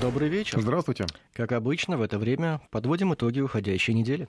Добрый вечер. Здравствуйте. Как обычно, в это время подводим итоги уходящей недели.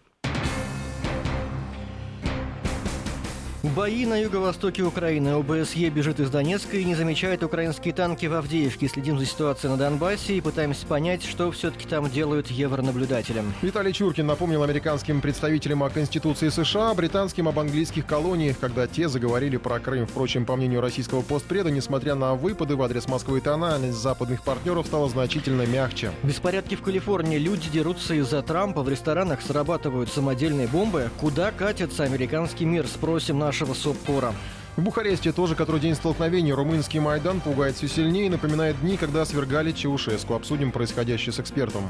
Бои на юго-востоке Украины. ОБСЕ бежит из Донецка и не замечает украинские танки в Авдеевке. Следим за ситуацией на Донбассе и пытаемся понять, что все-таки там делают евронаблюдатели. Виталий Чуркин напомнил американским представителям о Конституции США, британским об английских колониях, когда те заговорили про Крым. Впрочем, по мнению российского постпреда, несмотря на выпады в адрес Москвы и тональность западных партнеров стала значительно мягче. Беспорядки в Калифорнии. Люди дерутся из-за Трампа. В ресторанах срабатывают самодельные бомбы. Куда катится американский мир? Спросим нашего СОПКОРа. В Бухаресте тоже который день столкновений. Румынский Майдан пугает все сильнее и напоминает дни, когда свергали Чаушеску. Обсудим происходящее с экспертом.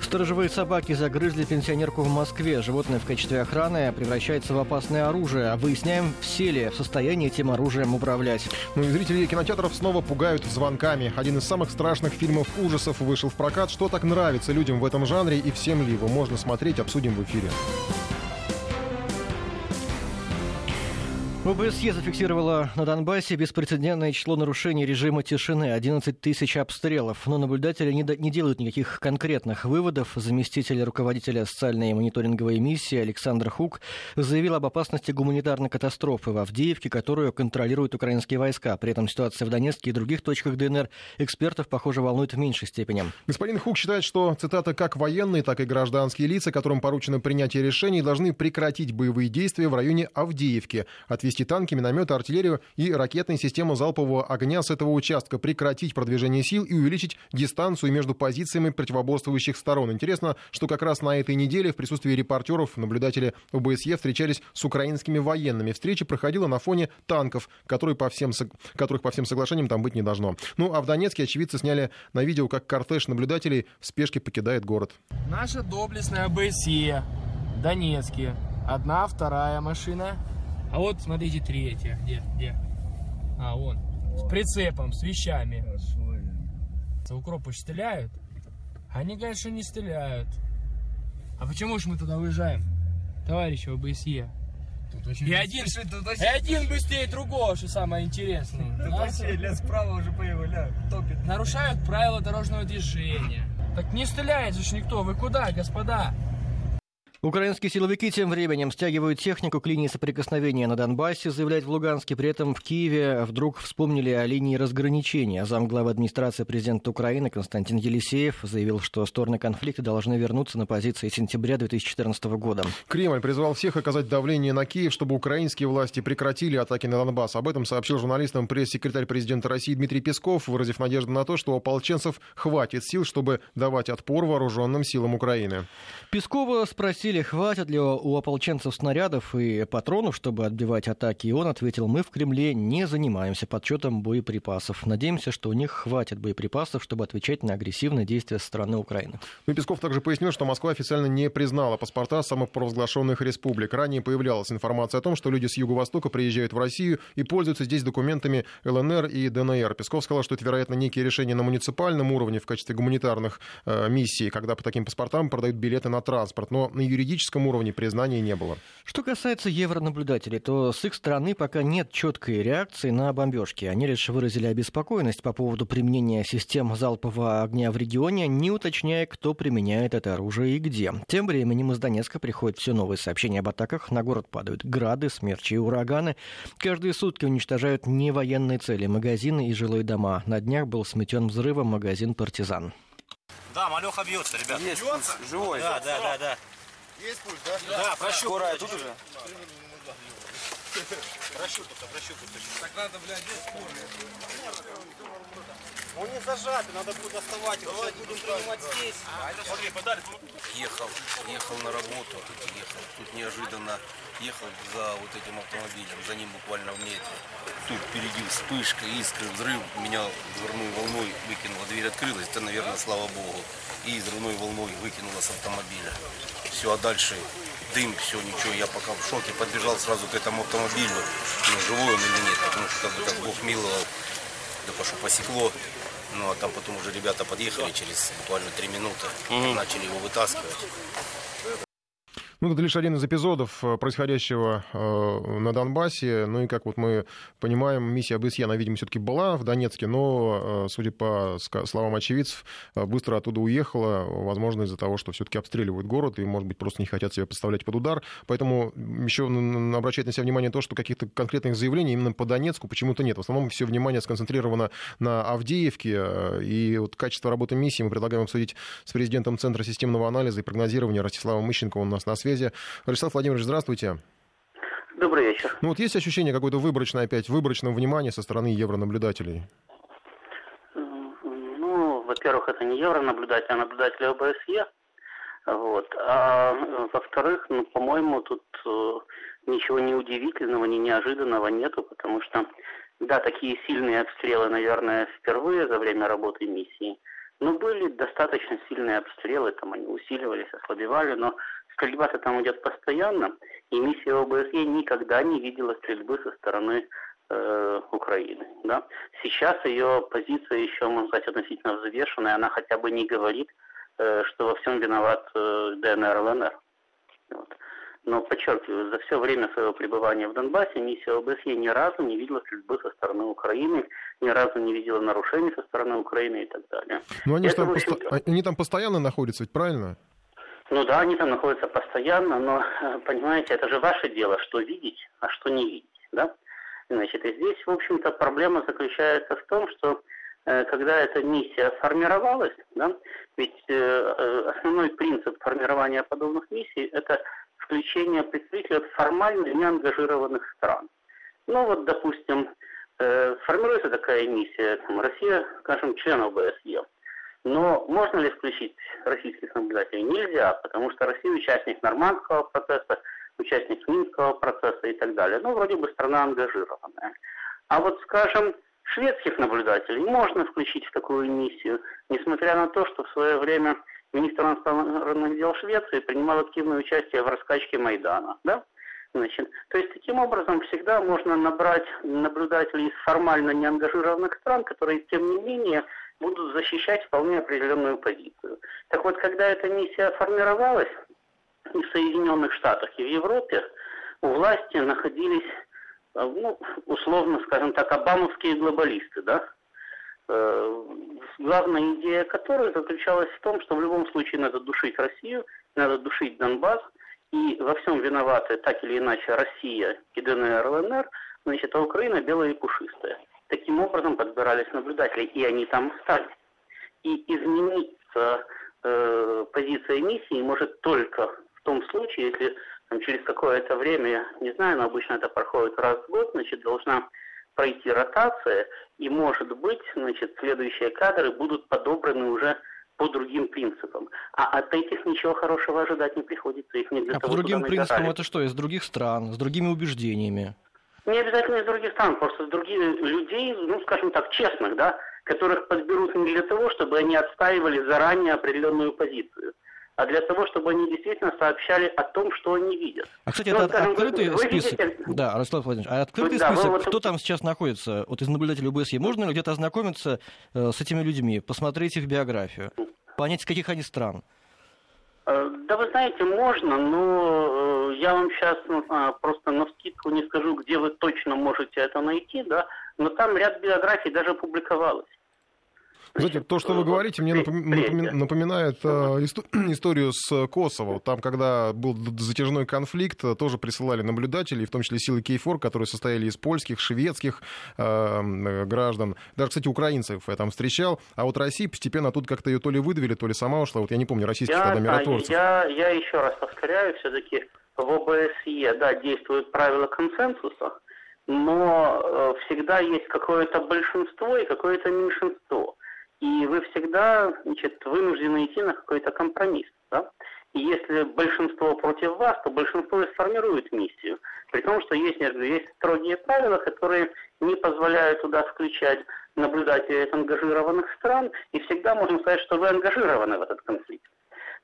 Сторожевые собаки загрызли пенсионерку в Москве. Животное в качестве охраны превращается в опасное оружие. Выясняем, все ли в состоянии этим оружием управлять. Ну и зрители кинотеатров снова пугают звонками. Один из самых страшных фильмов ужасов вышел в прокат. Что так нравится людям в этом жанре и всем ли его можно смотреть, обсудим в эфире. ОБСЕ зафиксировала на Донбассе беспрецедентное число нарушений режима тишины, 11 тысяч обстрелов. Но наблюдатели не, не делают никаких конкретных выводов. Заместитель руководителя социальной мониторинговой миссии Александр Хук заявил об опасности гуманитарной катастрофы в Авдеевке, которую контролируют украинские войска. При этом ситуация в Донецке и других точках ДНР экспертов, похоже, волнует в меньшей степени. Господин Хук считает, что, цитата, как военные, так и гражданские лица, которым поручено принятие решений, должны прекратить боевые действия в районе Авдеевки, отвести танки, минометы, артиллерию и ракетные системы залпового огня с этого участка, прекратить продвижение сил и увеличить дистанцию между позициями противоборствующих сторон. Интересно, что как раз на этой неделе в присутствии репортеров наблюдатели ОБСЕ встречались с украинскими военными. Встреча проходила на фоне танков, которые по всем, которых по всем соглашениям там быть не должно. Ну а в Донецке очевидцы сняли на видео, как кортеж наблюдателей в спешке покидает город. Наша доблестная ОБСЕ, Донецке. Одна, вторая машина, а вот, смотрите, третья. Где? Где? А, вон. С прицепом, с вещами. Укропы стреляют? Они, конечно, не стреляют. А почему же мы туда уезжаем? Товарищи ОБСЕ. И один, и один быстрее другого, что самое интересное. Тут вообще лес справа уже появляют, топит. Нарушают правила дорожного движения. Так не стреляет же никто. Вы куда, господа? Украинские силовики тем временем стягивают технику к линии соприкосновения на Донбассе, заявляет в Луганске. При этом в Киеве вдруг вспомнили о линии разграничения. Замглавы администрации президента Украины Константин Елисеев заявил, что стороны конфликта должны вернуться на позиции сентября 2014 года. Кремль призвал всех оказать давление на Киев, чтобы украинские власти прекратили атаки на Донбасс. Об этом сообщил журналистам пресс-секретарь президента России Дмитрий Песков, выразив надежду на то, что у ополченцев хватит сил, чтобы давать отпор вооруженным силам Украины. Пескова спросили, хватит ли у ополченцев снарядов и патронов, чтобы отбивать атаки. И он ответил, мы в Кремле не занимаемся подсчетом боеприпасов. Надеемся, что у них хватит боеприпасов, чтобы отвечать на агрессивные действия со стороны Украины. Ну, Песков также пояснил, что Москва официально не признала паспорта самопровозглашенных республик. Ранее появлялась информация о том, что люди с Юго-Востока приезжают в Россию и пользуются здесь документами ЛНР и ДНР. Песков сказал, что это, вероятно, некие решения на муниципальном уровне в качестве гуманитарных э, миссий, когда по таким паспортам продают билеты на транспорт. Но на юридическом уровне признания не было. Что касается евронаблюдателей, то с их стороны пока нет четкой реакции на бомбежки. Они лишь выразили обеспокоенность по поводу применения систем залпового огня в регионе, не уточняя, кто применяет это оружие и где. Тем временем из Донецка приходят все новые сообщения об атаках. На город падают грады, смерчи и ураганы. Каждые сутки уничтожают невоенные цели, магазины и жилые дома. На днях был сметен взрывом магазин «Партизан». Да, малеха бьется, ребят. Есть бьется? Живой? Да, да, да, да. Есть пульс, да? Да, прощупай. Скорая тут уже? Прощупай, прощупай. Так надо, блядь, здесь скорая. Он не зажатый, надо будет доставать. его. Сейчас будем принимать здесь. Смотри, подарок. Ехал, ехал на работу, ехал. Тут неожиданно ехал за вот этим автомобилем, за ним буквально в метре. Тут впереди вспышка, искры, взрыв. Меня взрывной волной выкинуло, дверь открылась, это, наверное, слава богу. И взрывной волной выкинуло с автомобиля. Все, а дальше дым, все, ничего. Я пока в шоке подбежал сразу к этому автомобилю. Ну, живой он или нет, потому что как бы так Бог миловал. Да пошло посекло. Ну а там потом уже ребята подъехали через буквально три минуты, начали его вытаскивать. Ну, это лишь один из эпизодов э, происходящего э, на Донбассе. Ну и, как вот мы понимаем, миссия ОБСЕ, она, видимо, все-таки была в Донецке, но, э, судя по словам очевидцев, быстро оттуда уехала, возможно, из-за того, что все-таки обстреливают город и, может быть, просто не хотят себя подставлять под удар. Поэтому еще обращать на себя внимание то, что каких-то конкретных заявлений именно по Донецку почему-то нет. В основном все внимание сконцентрировано на Авдеевке. И вот качество работы миссии мы предлагаем обсудить с президентом Центра системного анализа и прогнозирования Ростиславом Мыщенко. Он у нас на связи связи. Ростислав Владимирович, здравствуйте. Добрый вечер. Ну вот есть ощущение какой-то выборочной опять, выборочного внимания со стороны евронаблюдателей? Ну, во-первых, это не евронаблюдатели, а наблюдатели ОБСЕ. Вот. А во-вторых, ну, по-моему, тут э, ничего не удивительного, ни неожиданного нету, потому что, да, такие сильные обстрелы, наверное, впервые за время работы миссии. Но были достаточно сильные обстрелы, там они усиливались, ослабевали, но стрельба-то там идет постоянно, и миссия ОБСЕ никогда не видела стрельбы со стороны э, Украины. Да? Сейчас ее позиция еще, можно сказать, относительно взвешенная, она хотя бы не говорит, э, что во всем виноват э, ДНР, ЛНР. Вот. Но, подчеркиваю, за все время своего пребывания в Донбассе миссия ОБСЕ ни разу не видела стрельбы со стороны Украины, ни разу не видела нарушений со стороны Украины и так далее. Но они, Это, там, посто... они там постоянно находятся, ведь правильно? Ну да, они там находятся постоянно, но, э, понимаете, это же ваше дело, что видеть, а что не видеть, да? Значит, и здесь, в общем-то, проблема заключается в том, что э, когда эта миссия формировалась, да, ведь э, основной принцип формирования подобных миссий – это включение представителей от формально неангажированных стран. Ну вот, допустим, формируется такая миссия, там, Россия, скажем, член ОБСЕ – но можно ли исключить российских наблюдателей? Нельзя, потому что Россия участник нормандского процесса, участник Минского процесса и так далее. Ну, вроде бы страна ангажированная. А вот, скажем, шведских наблюдателей можно включить в такую миссию, несмотря на то, что в свое время министр иностранных дел Швеции принимал активное участие в раскачке Майдана. Да? Значит, то есть таким образом всегда можно набрать наблюдателей из формально неангажированных стран, которые тем не менее будут защищать вполне определенную позицию. Так вот, когда эта миссия формировалась и в Соединенных Штатах, и в Европе, у власти находились, э, ну, условно, скажем так, обамовские глобалисты, да, э, главная идея которой заключалась в том, что в любом случае надо душить Россию, надо душить Донбасс, и во всем виноваты так или иначе Россия и ДНР, ЛНР, значит, а Украина белая и пушистая. Таким образом подбирались наблюдатели, и они там остались. И измениться э, позиция миссии может только в том случае, если там, через какое-то время, не знаю, но обычно это проходит раз в год, значит, должна пройти ротация, и, может быть, значит, следующие кадры будут подобраны уже по другим принципам. А от этих ничего хорошего ожидать не приходится. Их не для а того, по другим принципам это что, из других стран, с другими убеждениями? Не обязательно из других стран, просто с других людей, ну, скажем так, честных, да, которых подберут не для того, чтобы они отстаивали заранее определенную позицию, а для того, чтобы они действительно сообщали о том, что они видят. А, кстати, ну, это скажем, открытый вы, список? Видите... Да, Ростислав Владимирович, а открытый да, список, вот... кто там сейчас находится, вот из наблюдателей ОБСЕ, можно ли где-то ознакомиться э, с этими людьми, посмотреть их биографию, понять, из каких они стран? Э, да вы знаете, можно, но э, я вам сейчас ну, а, просто на скидку не скажу, где вы точно можете это найти, да, но там ряд биографий даже публиковалось. Знаете, то, что вы говорите, мне напоминает э, историю с Косово. Там, когда был затяжной конфликт, тоже присылали наблюдателей, в том числе силы Кейфор, которые состояли из польских, шведских э, граждан. Даже, кстати, украинцев я там встречал. А вот Россия постепенно тут как-то ее то ли выдавили, то ли сама ушла. Вот я не помню, российских я, тогда миротворцев. Я, я еще раз повторяю, все-таки в ОБСЕ, да, действуют правила консенсуса, но э, всегда есть какое-то большинство и какое-то меньшинство и вы всегда значит, вынуждены идти на какой-то компромисс. Да? И если большинство против вас, то большинство и сформирует миссию. При том, что есть, есть строгие правила, которые не позволяют туда включать наблюдателей от ангажированных стран, и всегда можно сказать, что вы ангажированы в этот конфликт.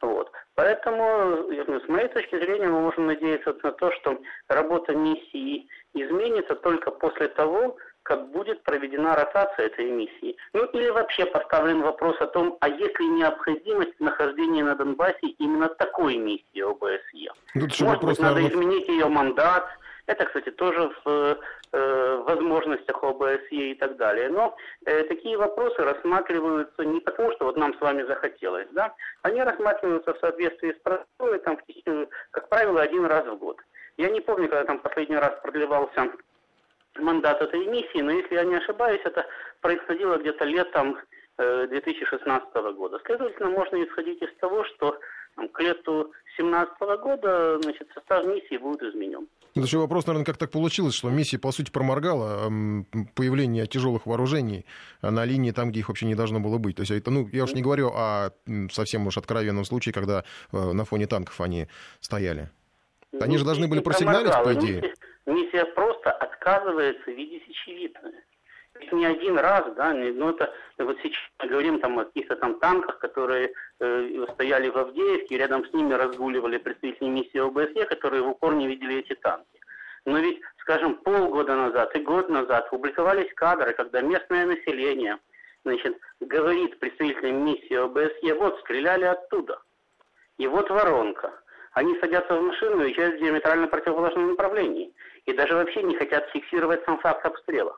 Вот. Поэтому, с моей точки зрения, мы можем надеяться на то, что работа миссии изменится только после того, как будет проведена ротация этой миссии. Ну или вообще поставлен вопрос о том, а есть ли необходимость нахождения на Донбассе именно такой миссии ОБСЕ. Тут еще Может вопрос, быть, надо наверное, изменить ее мандат. Это, кстати, тоже в э, возможностях ОБСЕ и так далее. Но э, такие вопросы рассматриваются не потому, что вот нам с вами захотелось, да, они рассматриваются в соответствии с процедурой, там, в как правило, один раз в год. Я не помню, когда там последний раз продлевался мандат этой миссии, но если я не ошибаюсь, это происходило где-то летом э, 2016 года. Следовательно, можно исходить из того, что там, к лету 2017 года значит, состав миссии будет изменен. Тут еще вопрос, наверное, как так получилось, что миссия, по сути, проморгала появление тяжелых вооружений на линии там, где их вообще не должно было быть. То есть это, ну, я уж не говорю о совсем уж откровенном случае, когда э, на фоне танков они стояли. Они же должны были просигналить, по идее. Миссия, миссия просто отказывается видеть очевидное. Ведь не один раз, да, не- ну это вот сейчас мы говорим там о каких-то там танках, которые э, стояли в Авдеевке, рядом с ними разгуливали представители миссии ОБСЕ, которые в упор не видели эти танки. Но ведь, скажем, полгода назад и год назад публиковались кадры, когда местное население, значит, говорит представителям миссии ОБСЕ, вот, стреляли оттуда. И вот воронка. Они садятся в машину и уезжают в диаметрально противоположном направлении. И даже вообще не хотят фиксировать сам факт обстрела.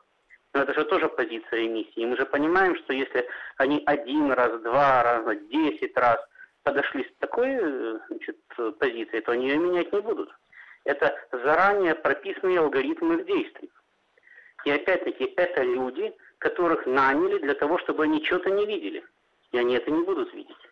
Но это же тоже позиция миссии. Мы же понимаем, что если они один раз, два раза, десять раз подошли с такой э, значит, позицией, то они ее менять не будут. Это заранее прописанные алгоритмы их действий. И опять-таки это люди, которых наняли для того, чтобы они что-то не видели. И они это не будут видеть.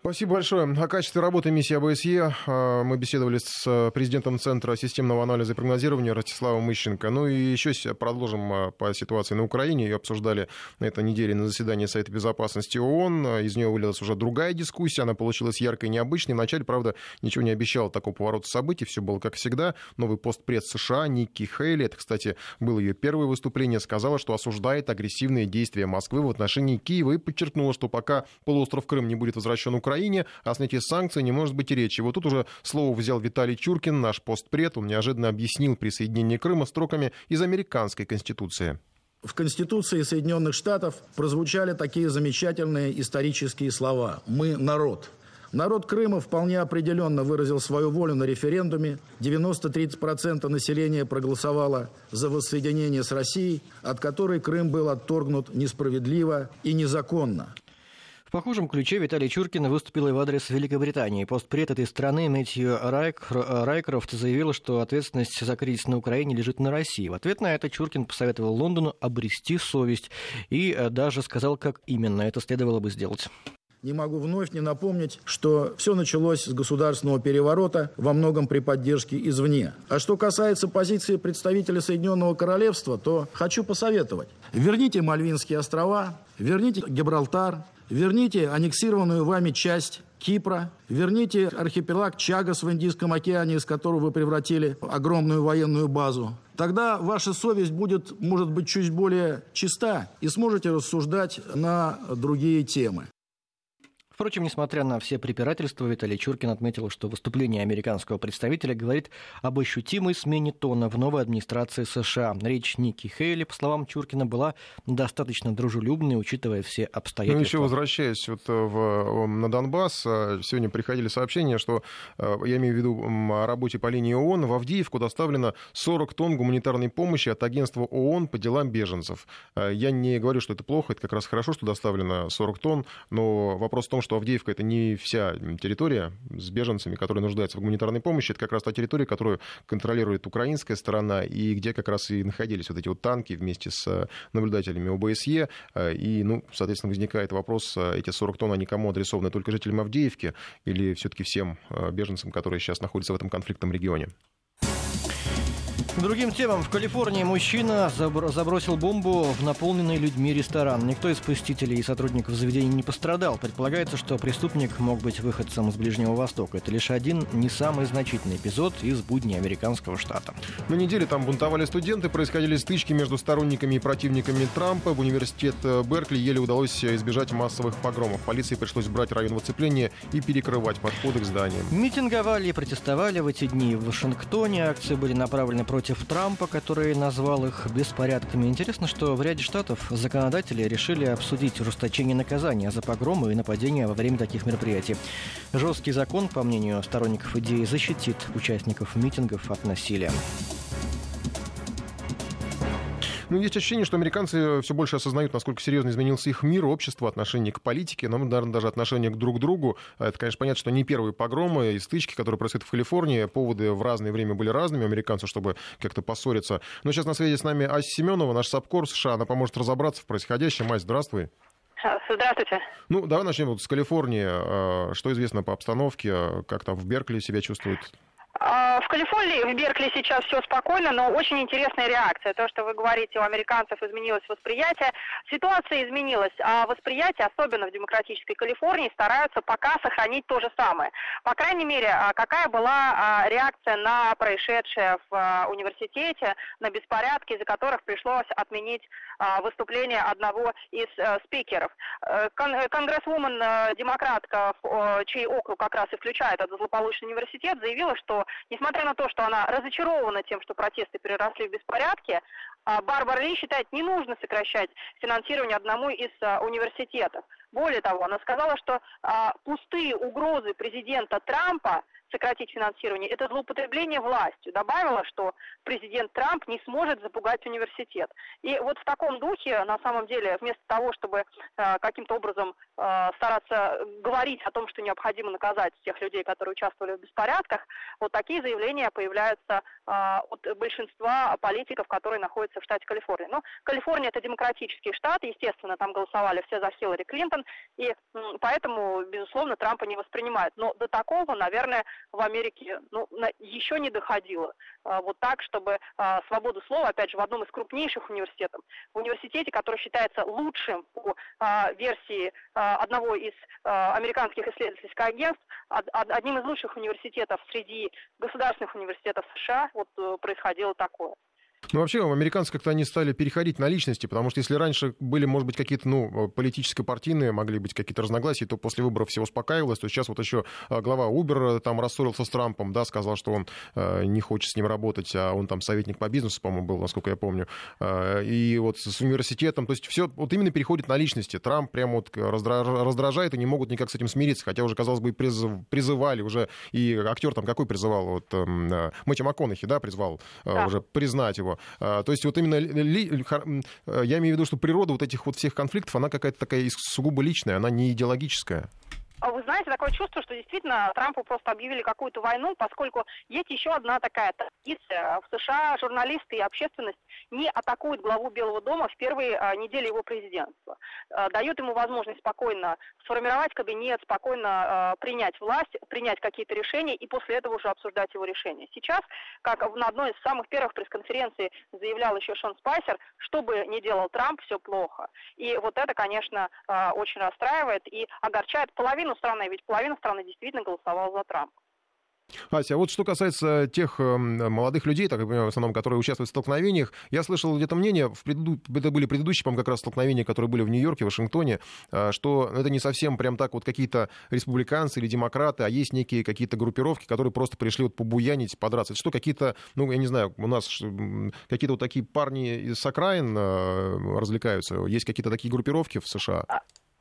Спасибо большое. О качестве работы миссии АБСЕ э, мы беседовали с э, президентом Центра системного анализа и прогнозирования Ростиславом Ищенко. Ну и еще продолжим э, по ситуации на Украине. Ее обсуждали на этой неделе на заседании Совета Безопасности ООН. Из нее вылилась уже другая дискуссия. Она получилась яркой и необычной. Вначале, правда, ничего не обещало такого поворота событий. Все было как всегда. Новый постпред США Никки Хейли, это, кстати, было ее первое выступление, сказала, что осуждает агрессивные действия Москвы в отношении Киева и подчеркнула, что пока полуостров Крым не будет возвращен Украине, о снятии санкций не может быть и речи. Вот тут уже слово взял Виталий Чуркин, наш постпред. Он неожиданно объяснил присоединение Крыма строками из американской конституции. В Конституции Соединенных Штатов прозвучали такие замечательные исторические слова «Мы – народ». Народ Крыма вполне определенно выразил свою волю на референдуме. 90-30% населения проголосовало за воссоединение с Россией, от которой Крым был отторгнут несправедливо и незаконно. В похожем ключе Виталий Чуркин выступил и в адрес Великобритании. Постпред этой страны Мэтью Райк, Райкрофт заявил, что ответственность за кризис на Украине лежит на России. В ответ на это Чуркин посоветовал Лондону обрести совесть и э, даже сказал, как именно это следовало бы сделать. Не могу вновь не напомнить, что все началось с государственного переворота, во многом при поддержке извне. А что касается позиции представителя Соединенного Королевства, то хочу посоветовать. Верните Мальвинские острова, верните Гибралтар, верните аннексированную вами часть Кипра, верните архипелаг Чагас в Индийском океане, из которого вы превратили огромную военную базу. Тогда ваша совесть будет, может быть, чуть более чиста и сможете рассуждать на другие темы. Впрочем, несмотря на все препирательства, Виталий Чуркин отметил, что выступление американского представителя говорит об ощутимой смене тона в новой администрации США. Речь Ники Хейли, по словам Чуркина, была достаточно дружелюбной, учитывая все Ну, обстоятельства. еще возвращаясь вот э, в, на Донбасс, э, сегодня приходили сообщения, что, э, я имею в виду о работе по линии ООН, в Авдеевку доставлено 40 тонн гуманитарной помощи от агентства ООН по делам беженцев. Э, Я не говорю, что это плохо, это как раз хорошо, что доставлено 40 тонн, но вопрос в том, что Авдеевка это не вся территория с беженцами, которые нуждаются в гуманитарной помощи, это как раз та территория, которую контролирует украинская сторона, и где как раз и находились вот эти вот танки вместе с э, наблюдателями ОБСЕ, Э, и, ну, соответственно, возникает вопрос, э, эти 40 тонн, они кому адресованы, только жителям Авдеевки или все-таки всем беженцам, которые сейчас находятся в этом конфликтном регионе? К другим темам. В Калифорнии мужчина забр- забросил бомбу в наполненный людьми ресторан. Никто из посетителей и сотрудников заведения не пострадал. Предполагается, что преступник мог быть выходцем из Ближнего Востока. Это лишь один не самый значительный эпизод из будней американского штата. На неделе там бунтовали студенты, происходили стычки между сторонниками и противниками Трампа. В университет э, Беркли еле удалось избежать массовых погромов. Полиции пришлось брать район выцепления и перекрывать подходы к зданиям. Митинговали и протестовали в эти дни в Вашингтоне. Акции были направлены против против Трампа, который назвал их беспорядками. Интересно, что в ряде штатов законодатели решили обсудить ужесточение наказания за погромы и нападения во время таких мероприятий. Жесткий закон, по мнению сторонников идеи, защитит участников митингов от насилия. Ну, есть ощущение, что американцы все больше осознают, насколько серьезно изменился их мир, общество, отношение к политике, но, наверное, даже отношение к друг другу. Это, конечно, понятно, что не первые погромы и стычки, которые происходят в Калифорнии. Поводы в разное время были разными американцы, чтобы как-то поссориться. Но сейчас на связи с нами Ася Семенова, наш САПКОР США. Она поможет разобраться в происходящем. Ась, здравствуй. Здравствуйте. Ну, давай начнем вот с Калифорнии. А, что известно по обстановке? Как там в Беркли себя чувствует а, в Калифорнии, в Беркли сейчас все спокойно, но очень интересная реакция. То, что вы говорите, у американцев изменилось восприятие. Ситуация изменилась, а восприятие, особенно в демократической Калифорнии, стараются пока сохранить то же самое. По крайней мере, а, какая была а, реакция на происшедшее в университете, на беспорядки, из-за которых пришлось отменить выступление одного из э, спикеров. Э, конгрессвумен, э, демократка, чей округ как раз и включает этот злополучный университет, заявила, что несмотря на то, что она разочарована тем, что протесты переросли в беспорядки, а, Барбара Ли считает, не нужно сокращать финансирование одному из а, университетов. Более того, она сказала, что а, пустые угрозы президента Трампа сократить финансирование, это злоупотребление властью. Добавила, что президент Трамп не сможет запугать университет. И вот в таком духе, на самом деле, вместо того, чтобы э, каким-то образом э, стараться говорить о том, что необходимо наказать тех людей, которые участвовали в беспорядках, вот такие заявления появляются э, от большинства политиков, которые находятся в штате Калифорния. Ну, Калифорния это демократический штат, естественно, там голосовали все за Хиллари Клинтон, и поэтому, безусловно, Трампа не воспринимают. Но до такого, наверное, в Америке ну, еще не доходило. А, вот так, чтобы а, свободу слова, опять же, в одном из крупнейших университетов, в университете, который считается лучшим по а, версии одного из американских исследовательских агентств, одним из лучших университетов среди государственных университетов США, вот э, происходило такое. Ну, вообще, американцы как-то они стали переходить на личности, потому что если раньше были, может быть, какие-то, ну, политическо-партийные, могли быть какие-то разногласия, то после выборов все успокаивалось, то сейчас вот еще а, глава Uber э, там рассорился с Трампом, да, сказал, что он э, не хочет с ним работать, а он там советник по бизнесу, по-моему, был, насколько я помню, э, и вот с университетом, то есть все вот именно переходит на личности. Трамп прямо вот раздражает и не могут никак с этим смириться, хотя уже, казалось бы, призыв, призывали уже, и актер там какой призывал, вот э, Мэтью МакКонахи, да, призвал э, да. уже признать его. А, то есть вот именно я имею в виду, что природа вот этих вот всех конфликтов, она какая-то такая сугубо личная, она не идеологическая. А вы знаете, такое чувство, что действительно Трампу просто объявили какую-то войну, поскольку есть еще одна такая традиция. В США журналисты и общественность не атакуют главу Белого дома в первые а, недели его президентства. А, дают ему возможность спокойно сформировать кабинет, спокойно принять власть, принять какие-то решения и после этого уже обсуждать его решения. Сейчас, как на одной из самых первых пресс-конференций заявлял еще Шон Спайсер, что бы ни делал Трамп, все плохо. И вот это, конечно, очень расстраивает и огорчает половину половину страны, ведь половина страны действительно голосовала за Трампа. Ася, а вот что касается тех эм, молодых людей, так я понимаю, в основном, которые участвуют в столкновениях, я слышал где-то мнение, в преду... это были предыдущие, по-моему, как раз столкновения, которые были в Нью-Йорке, Вашингтоне, э, что это не совсем прям так вот какие-то республиканцы или демократы, а есть некие какие-то группировки, которые просто пришли вот побуянить, подраться. Это что, какие-то, ну, я не знаю, у нас какие-то вот такие парни из окраин э, развлекаются? Есть какие-то такие группировки в США?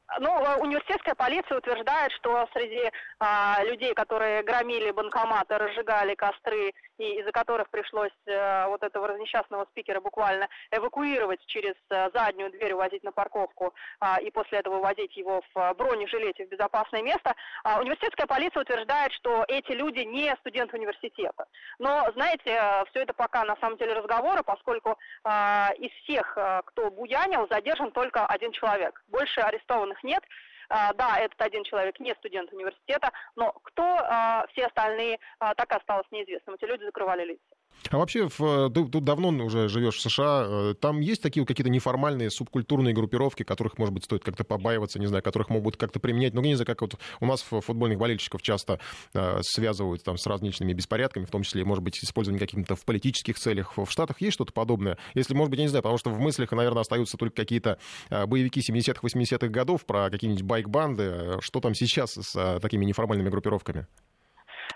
А, ну, э, университетская полиция утверждает, что среди а, людей, которые громили банкоматы, разжигали костры и из-за которых пришлось э, вот этого несчастного спикера буквально эвакуировать через э, заднюю дверь, увозить на парковку э, и после этого увозить его в бронежилете в безопасное место. Э, университетская полиция утверждает, что эти люди не студенты университета. Но, знаете, все это пока на самом деле разговоры, поскольку э, из всех, кто буянил, задержан только один человек. Больше арестованных нет. А, да, этот один человек не студент университета, но кто а, все остальные, а, так и осталось неизвестным. Эти люди закрывали лица. А вообще, в, ты тут давно уже живешь в США, э, там есть такие какие-то неформальные субкультурные группировки, которых, может быть, стоит как-то побаиваться, не знаю, которых могут как-то применять, ну, не знаю, как вот у нас футбольных болельщиков часто э, связывают там с различными беспорядками, в том числе, может быть, использование каким-то в политических целях. В Штатах есть что-то подобное? Если, может быть, я не знаю, потому что в мыслях, наверное, остаются только какие-то э, боевики 70-х, 80-х годов про какие-нибудь байк-банды. Что там сейчас с э, такими неформальными группировками?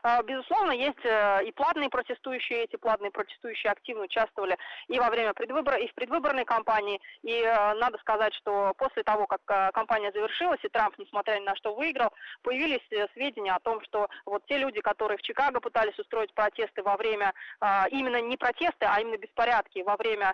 А, безусловно, есть э, и платные протестующие, эти платные протестующие активно участвовали и во время предвыбора, и в предвыборной кампании. И э, надо сказать, что после того, как э, кампания завершилась, и Трамп, несмотря ни на что, выиграл, появились сведения о том, что вот те люди, которые в Чикаго пытались устроить протесты во время, именно не протесты, а именно беспорядки во время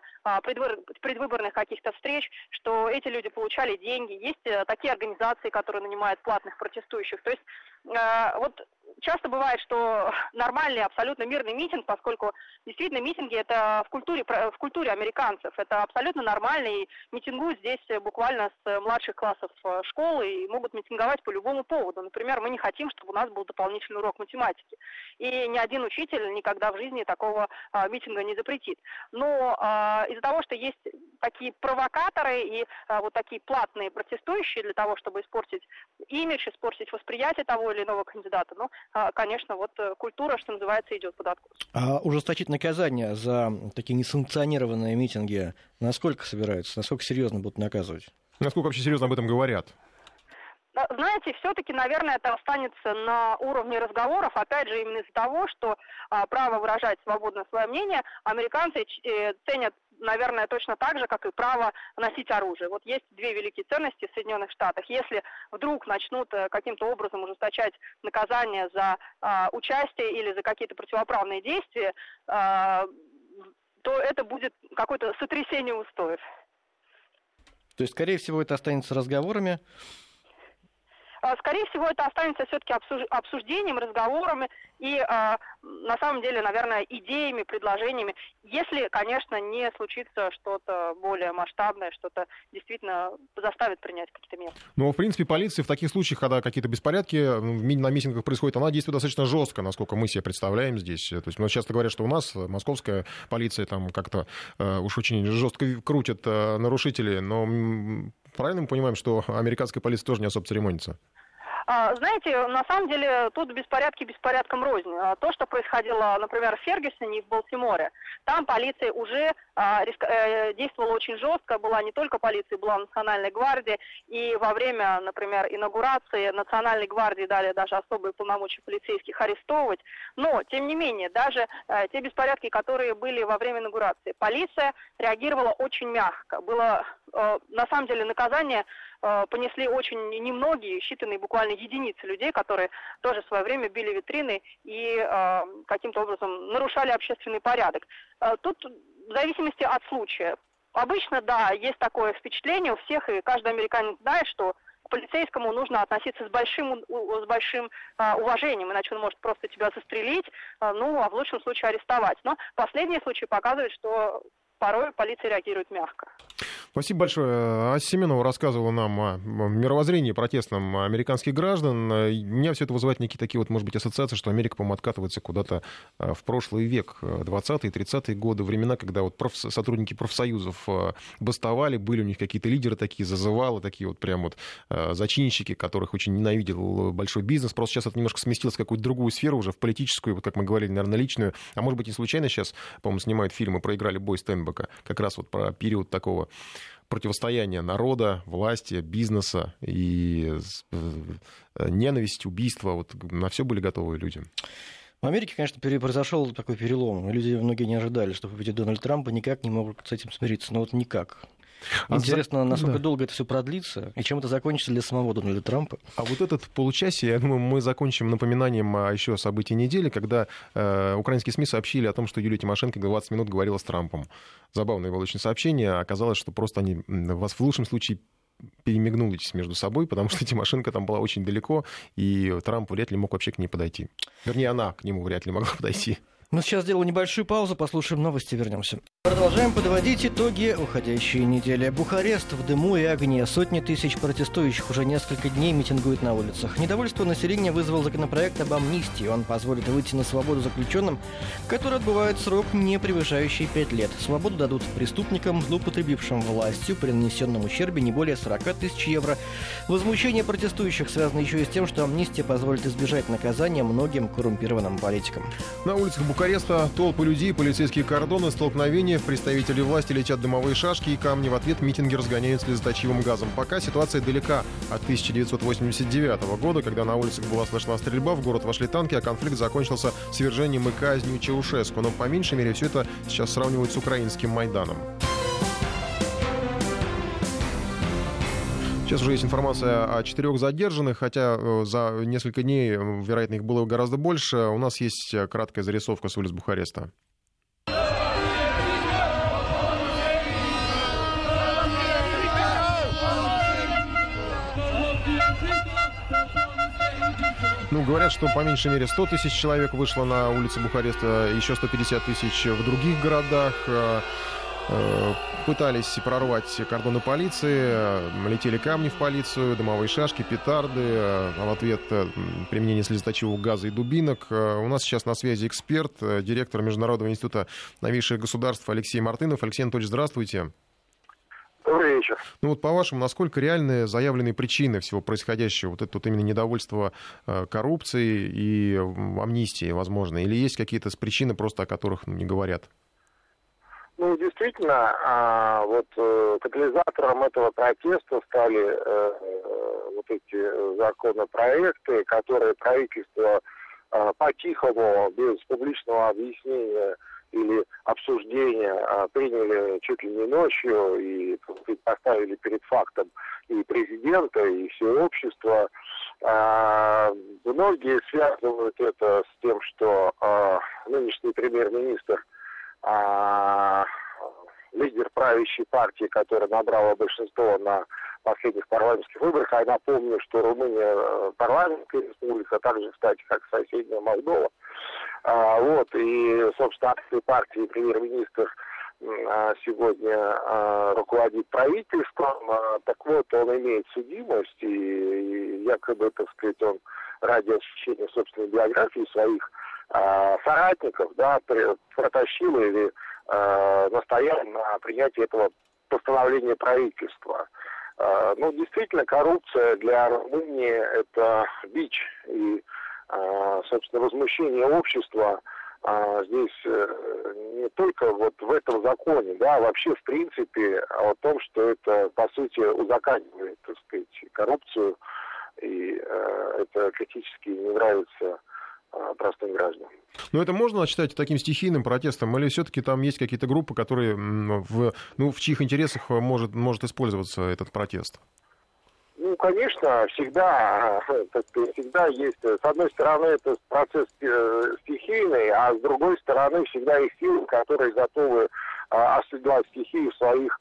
предвыборных каких-то встреч, что эти люди получали деньги. Есть такие организации, которые нанимают платных протестующих. То есть вот часто бывает, что нормальный, абсолютно мирный митинг, поскольку действительно митинги это в культуре, в культуре американцев, это абсолютно нормально, и митингуют здесь буквально с младших классов э, школы и могут митинговать по любому поводу. Например, мы не хотим, чтобы у нас был дополнительный урок математики. И ни один учитель никогда в жизни такого а, митинга не запретит. Но а, из-за того, что есть такие провокаторы и а, вот такие платные протестующие для того, чтобы испортить имидж, испортить восприятие того или иного кандидата, ну, конечно, вот э, культура, что называется, идет под откос. А ужесточить наказание за такие несанкционированные митинги насколько собираются, насколько серьезно будут наказывать? Насколько вообще серьезно об этом говорят? Знаете, все-таки, наверное, это останется на уровне разговоров, опять же, именно из-за того, что а, право выражать свободно свое мнение американцы э, ценят наверное, точно так же, как и право носить оружие. Вот есть две великие ценности в Соединенных Штатах. Если вдруг начнут э, каким-то образом ужесточать наказание за э, участие или за какие-то противоправные действия, э, то это будет какое-то сотрясение устоев. То есть, скорее всего, это останется разговорами, скорее всего, это останется все-таки обсуждением, разговорами и, а, на самом деле, наверное, идеями, предложениями, если, конечно, не случится что-то более масштабное, что-то действительно заставит принять какие-то меры. Ну, в принципе, полиция в таких случаях, когда какие-то беспорядки на митингах происходят, она действует достаточно жестко, насколько мы себе представляем здесь. То есть, мы часто говорят, что у нас московская полиция там как-то э, уж очень жестко крутит э, нарушителей, но правильно мы понимаем, что американская полиция тоже не особо церемонится? А, знаете, на самом деле тут беспорядки беспорядком рознь. А, то, что происходило, например, в Фергюсоне и в Балтиморе, там полиция уже а, э, действовала очень жестко, была не только полиция, была Национальная гвардия, и во время, например, инаугурации Национальной гвардии дали даже особые полномочия полицейских арестовывать. Но, тем не менее, даже э, те беспорядки, которые были во время инаугурации, полиция реагировала очень мягко. Было, э, на самом деле, наказание понесли очень немногие, считанные буквально единицы людей, которые тоже в свое время били витрины и э, каким-то образом нарушали общественный порядок. Э, тут в зависимости от случая. Обычно, да, есть такое впечатление у всех, и каждый американец знает, что к полицейскому нужно относиться с большим, с большим а, уважением, иначе он может просто тебя застрелить, а, ну, а в лучшем случае арестовать. Но последний случай показывает, что порой полиция реагирует мягко. Спасибо большое. Ася Семенова рассказывала нам о мировоззрении протестном американских граждан. Меня все это вызывает некие такие вот, может быть, ассоциации, что Америка, по-моему, откатывается куда-то э, в прошлый век, 20-е, 30-е годы, времена, когда вот проф... сотрудники профсоюзов э, бастовали, были у них какие-то лидеры такие, зазывалы, такие вот прям вот э, зачинщики, которых очень ненавидел большой бизнес. Просто сейчас это немножко сместилось в какую-то другую сферу, уже в политическую, вот как мы говорили, наверное, личную. А может быть, не случайно сейчас, по-моему, снимают фильмы «Проиграли бой Стенбека», как раз вот про период такого противостояние народа, власти, бизнеса и э, ненависть, убийства. Вот на все были готовы люди. В Америке, конечно, произошел такой перелом. Люди многие не ожидали, что победит Дональд Трамп, и никак не могут с этим смириться. Но вот никак. А Интересно, за... насколько да. долго это все продлится и чем это закончится для самого Дональда Трампа. А вот этот получасие, я думаю, мы закончим напоминанием о еще событии недели, когда э, украинские СМИ сообщили о том, что Юлия Тимошенко 20 минут говорила с Трампом. Забавное было очень сообщение. Оказалось, что просто они вас в лучшем случае перемигнулись между собой, потому что Тимошенко там была очень далеко, и Трамп вряд ли мог вообще к ней подойти. Вернее, она к нему вряд ли могла подойти. Мы сейчас сделаем небольшую паузу, послушаем новости, вернемся. Продолжаем подводить итоги уходящей недели. Бухарест в дыму и огне. Сотни тысяч протестующих уже несколько дней митингуют на улицах. Недовольство населения вызвал законопроект об амнистии. Он позволит выйти на свободу заключенным, которые отбывают срок, не превышающий 5 лет. Свободу дадут преступникам, злоупотребившим властью при нанесенном ущербе не более 40 тысяч евро. Возмущение протестующих связано еще и с тем, что амнистия позволит избежать наказания многим коррумпированным политикам. На улицах Бухареста толпы людей, полицейские кордоны, столкновения, представители власти летят дымовые шашки и камни. В ответ митинги разгоняют слезоточивым газом. Пока ситуация далека от 1989 года, когда на улицах была слышна стрельба, в город вошли танки, а конфликт закончился свержением и казнью Чаушеску. Но по меньшей мере все это сейчас сравнивают с украинским Майданом. Сейчас уже есть информация о четырех задержанных, хотя э, за несколько дней, э, вероятно, их было гораздо больше. У нас есть э, краткая зарисовка с улиц Бухареста. Ну, говорят, что по меньшей мере 100 тысяч человек вышло на улицы Бухареста, еще 150 тысяч в других городах. Э, пытались прорвать кордоны полиции, летели камни в полицию, дымовые шашки, петарды, а в ответ э, применение слезоточивого газа и дубинок. У нас сейчас на связи эксперт, директор Международного института новейших государств Алексей Мартынов. Алексей Анатольевич, здравствуйте. Добрый вечер. Ну вот по-вашему, насколько реальны заявленные причины всего происходящего? Вот это вот именно недовольство коррупцией и амнистией, возможно? Или есть какие-то причины просто, о которых не говорят? Ну, действительно, а, вот э, катализатором этого протеста стали э, вот эти законопроекты, которые правительство э, по-тихому, без публичного объяснения или обсуждения приняли чуть ли не ночью и поставили перед фактом и президента, и все общество. А, многие связывают это с тем, что а, нынешний премьер-министр а, лидер правящей партии, которая набрала большинство на последних парламентских выборах. А я напомню, что Румыния э, парламентская республика, а также, кстати, как соседняя Молдова. А, вот, и, собственно, этой партии премьер-министр а, сегодня а, руководит правительством. А, так вот, он имеет судимость, и, и якобы, так сказать, он ради освещения собственной биографии своих а, соратников, да, протащил или э, на принятии этого постановления правительства. Э, ну, действительно, коррупция для Румынии – это бич. И, э, собственно, возмущение общества э, здесь э, не только вот в этом законе, да, а вообще в принципе о том, что это, по сути, узаканивает, так сказать, коррупцию, и э, это критически не нравится Э, простым гражданам. Но это можно считать таким стихийным протестом, или все-таки там есть какие-то группы, которые в, ну, в чьих интересах может, может использоваться этот протест? Ну, конечно, всегда, всегда есть. С одной стороны, это процесс э, стихийный, а с другой стороны, всегда есть силы, которые готовы э, оседлать стихию в своих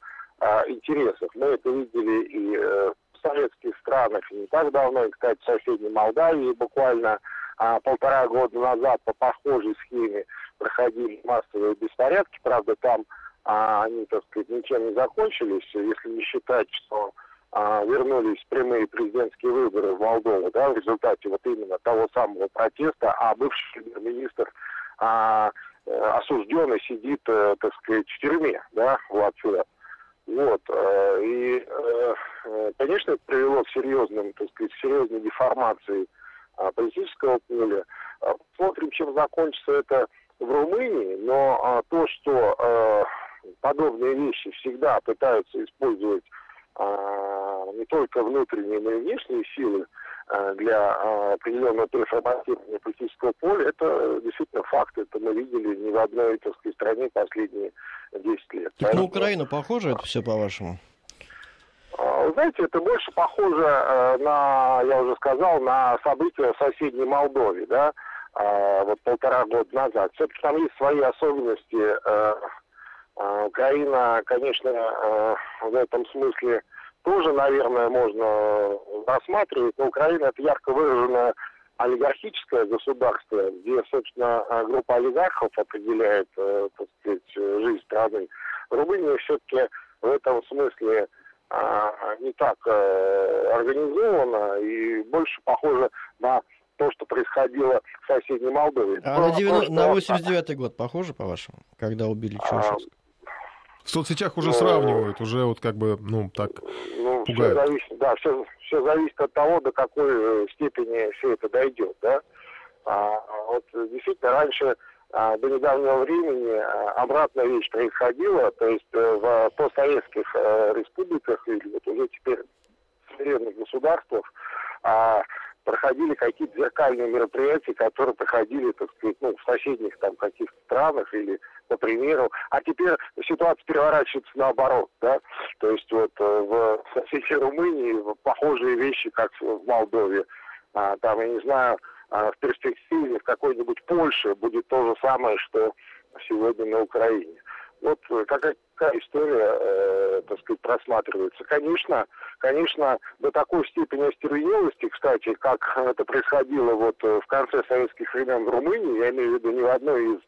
интересах. Мы это видели и в советских странах, и не так давно, и, кстати, в соседней Молдавии буквально а полтора года назад по похожей схеме проходили массовые беспорядки. Правда, там а, они, так сказать, ничем не закончились, если не считать, что а, вернулись прямые президентские выборы в Молдову, да, в результате вот именно того самого протеста, а бывший премьер-министр а, осужденный сидит, э, так сказать, в тюрьме, да. Вот. Э, и, э, конечно, это привело к серьезным, так сказать, серьезной деформации политического поля. А, смотрим, чем закончится это в Румынии, но а, то, что подобные вещи всегда пытаются использовать не только внутренние, но и внешние силы для определенного переформатирования политического поля, это действительно факт. Это мы видели не в одной сказать, стране последние 10 лет. Так на Украину похоже это все, по-вашему? А, знаете, это больше похоже э, на, я уже сказал, на события в соседней Молдове, да, а, вот полтора года назад. Все-таки там есть свои особенности. Э, э, Украина, конечно, в этом смысле тоже, наверное, можно рассматривать, но Украина это ярко выраженное олигархическое государство, где, собственно, группа олигархов определяет, так сказать, жизнь страны. Румыния все-таки в этом смысле не так э, организовано и больше похоже на то, что происходило в соседней Молдове. А на, 90, на 89-й год похоже, по-вашему, когда убили Чаушевского? В соцсетях уже ну, сравнивают, уже вот как бы, ну, так ну, пугают. Все зависит, да, все, все зависит от того, до какой э, степени все это дойдет, да. А, вот действительно раньше а, до недавнего времени а, обратная вещь происходила, то есть э, в постсоветских э, республиках или вот уже теперь в суверенных государствах а, проходили какие-то зеркальные мероприятия, которые проходили, так сказать, ну, в соседних там каких-то странах или, по примеру. А теперь ситуация переворачивается наоборот, да. То есть вот э, в соседней Румынии похожие вещи, как в Молдове. А, там, я не знаю, а в перспективе в какой-нибудь Польше будет то же самое, что сегодня на Украине. Вот э, какая, история, э, так сказать, просматривается. Конечно, конечно, до такой степени остервенелости, кстати, как это происходило вот э, в конце советских времен в Румынии, я имею в виду ни в одной из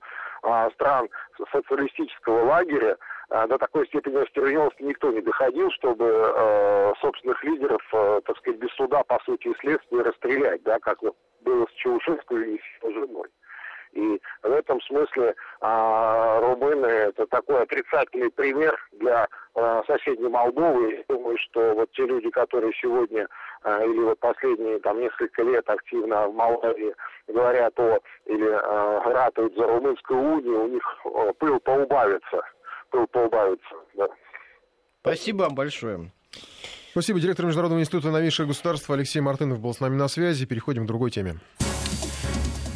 а, стран социалистического лагеря, а, до такой степени остервенелости никто не доходил, чтобы э, собственных лидеров, э, так сказать, без суда, по сути, и следствия расстрелять, да, как вот было с Чаушевской и с его женой. И в этом смысле а, румыны это такой отрицательный пример для а, соседней Молдовы. Я думаю, что вот те люди, которые сегодня а, или вот последние там несколько лет активно в Молдавии говорят о или а, ратуют за румынскую унию, у них а, пыл поубавится. Пыл поубавится, да. Спасибо вам большое. Спасибо. Директор Международного института новейших государств Алексей Мартынов был с нами на связи. Переходим к другой теме.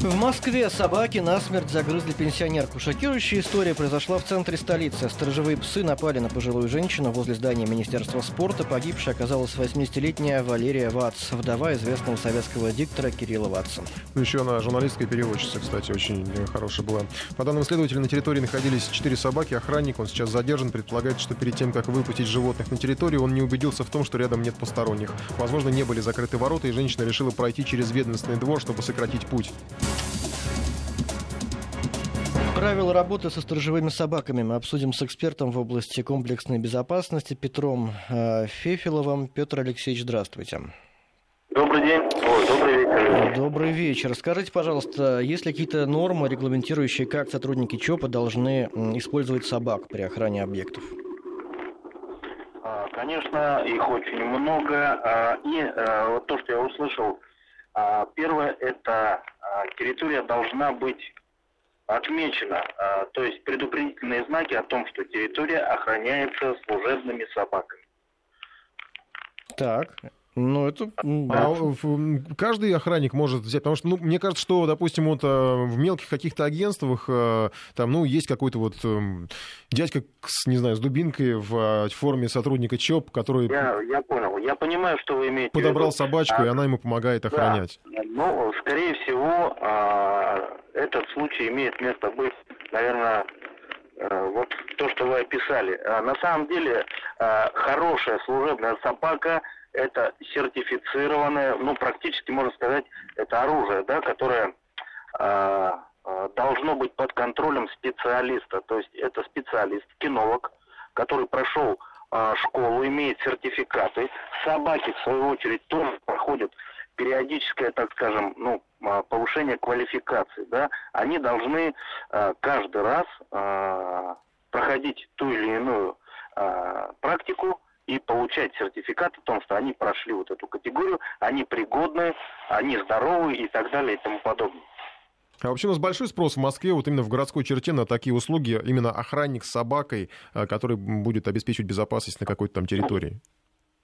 В Москве собаки насмерть загрызли пенсионерку. Шокирующая история произошла в центре столицы. Сторожевые псы напали на пожилую женщину возле здания Министерства спорта. Погибшей оказалась 80-летняя Валерия Вац, вдова известного советского диктора Кирилла Ватца. Ну, еще она журналистская переводчица, кстати, очень хорошая была. По данным следователя, на территории находились четыре собаки. Охранник, он сейчас задержан. Предполагает, что перед тем, как выпустить животных на территорию, он не убедился в том, что рядом нет посторонних. Возможно, не были закрыты ворота, и женщина решила пройти через ведомственный двор, чтобы сократить путь. Правила работы со сторожевыми собаками мы обсудим с экспертом в области комплексной безопасности Петром э, Фефиловым. Петр Алексеевич, здравствуйте. Добрый день. Ой, добрый вечер. Добрый вечер. Скажите, пожалуйста, есть ли какие-то нормы, регламентирующие, как сотрудники ЧОПа должны использовать собак при охране объектов? А, конечно, их очень много. А, и а, вот то, что я услышал, первое, это территория должна быть отмечено, то есть предупредительные знаки о том, что территория охраняется служебными собаками. Так, ну, это... А каждый охранник может взять, потому что, ну, мне кажется, что, допустим, вот э, в мелких каких-то агентствах э, там, ну, есть какой-то вот эм, дядька, с, не знаю, с дубинкой в форме сотрудника ЧОП, который... Я, я понял, я понимаю, что вы имеете Подобрал собачку, а, и она ему помогает охранять. Да, ну, скорее всего, а, этот случай имеет место быть, наверное, э, вот то, что вы описали. А, на самом деле, хорошая служебная собака – это сертифицированное, ну, практически, можно сказать, это оружие, да, которое э, должно быть под контролем специалиста. То есть это специалист, кинолог, который прошел э, школу, имеет сертификаты. Собаки, в свою очередь, тоже проходят периодическое, так скажем, ну, повышение квалификации, да, они должны э, каждый раз э, проходить ту или иную э, практику, и получать сертификат о том, что они прошли вот эту категорию, они пригодны, они здоровы и так далее и тому подобное. А вообще у нас большой спрос в Москве, вот именно в городской черте, на такие услуги, именно охранник с собакой, э, который будет обеспечивать безопасность на какой-то там территории?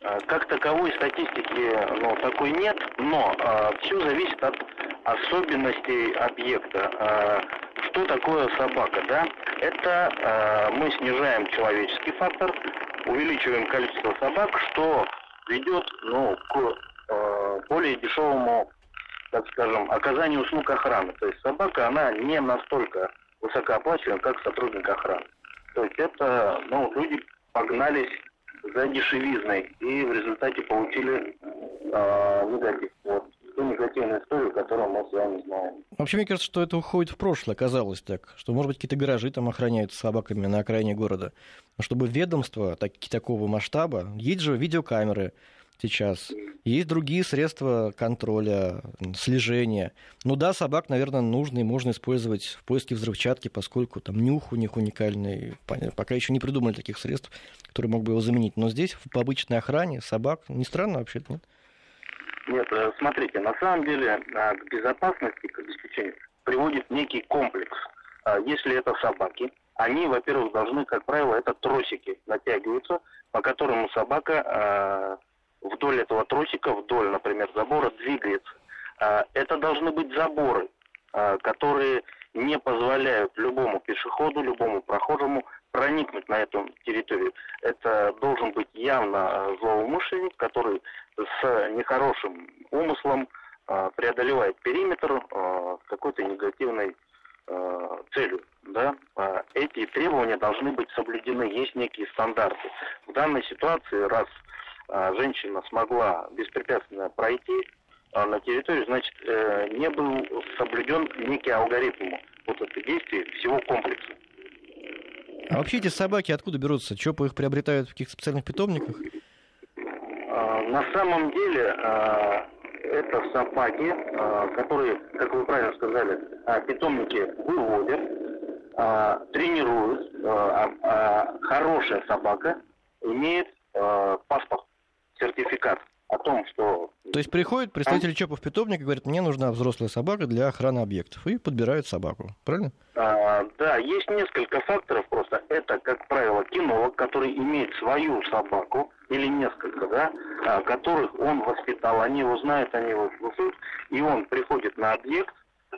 Э, как таковой статистики ну, такой нет, но э, все зависит от особенностей объекта. Э, что такое собака? Да? Это э, мы снижаем человеческий фактор, увеличиваем количество собак, что ведет ну, к э, более дешевому, так скажем, оказанию услуг охраны. То есть собака, она не настолько высокооплачиваема, как сотрудник охраны. То есть это, ну, люди погнались за дешевизной и в результате получили э, негатив. Вот ту негативную историю, которую мы с вами знаем. Вообще, мне кажется, что это уходит в прошлое, казалось так, что, может быть, какие-то гаражи там охраняют собаками на окраине города. Но чтобы ведомство так, такого масштаба, есть же видеокамеры сейчас, есть другие средства контроля, слежения. Ну да, собак, наверное, нужно и можно использовать в поиске взрывчатки, поскольку там нюх у них уникальный. Пока еще не придумали таких средств, которые мог бы его заменить. Но здесь, в обычной охране собак, не странно вообще нет? Нет, э, смотрите, на самом деле э, к безопасности, к обеспечению приводит некий комплекс. а, если это собаки, они, во-первых, должны, как правило, это тросики натягиваются, по которому собака вдоль этого тросика, вдоль, например, забора двигается. Это должны быть заборы, которые не позволяют любому пешеходу, любому прохожему проникнуть на эту территорию. Это должен быть явно злоумышленник, который с нехорошим умыслом преодолевает периметр с какой-то негативной целью. Да? Эти требования должны быть соблюдены, есть некие стандарты. В данной ситуации, раз женщина смогла беспрепятственно пройти на территорию, значит, э, не был соблюден некий алгоритм вот это действие всего комплекса. А вообще эти собаки откуда берутся? Чопы их приобретают в каких-то специальных питомниках? На самом деле, это собаки, а, которые, как вы правильно сказали, а, питомники выводят, а, тренируют. Хорошая собака имеет паспорт, сертификат о том, что... То есть приходит представитель ЧОПа в питомник и говорит, мне нужна взрослая собака для охраны объектов, и подбирают собаку, правильно? А, да, есть несколько факторов просто. Это, как правило, кинолог, который имеет свою собаку, или несколько, да, а, которых он воспитал, они его знают, они его слушают, и он приходит на объект,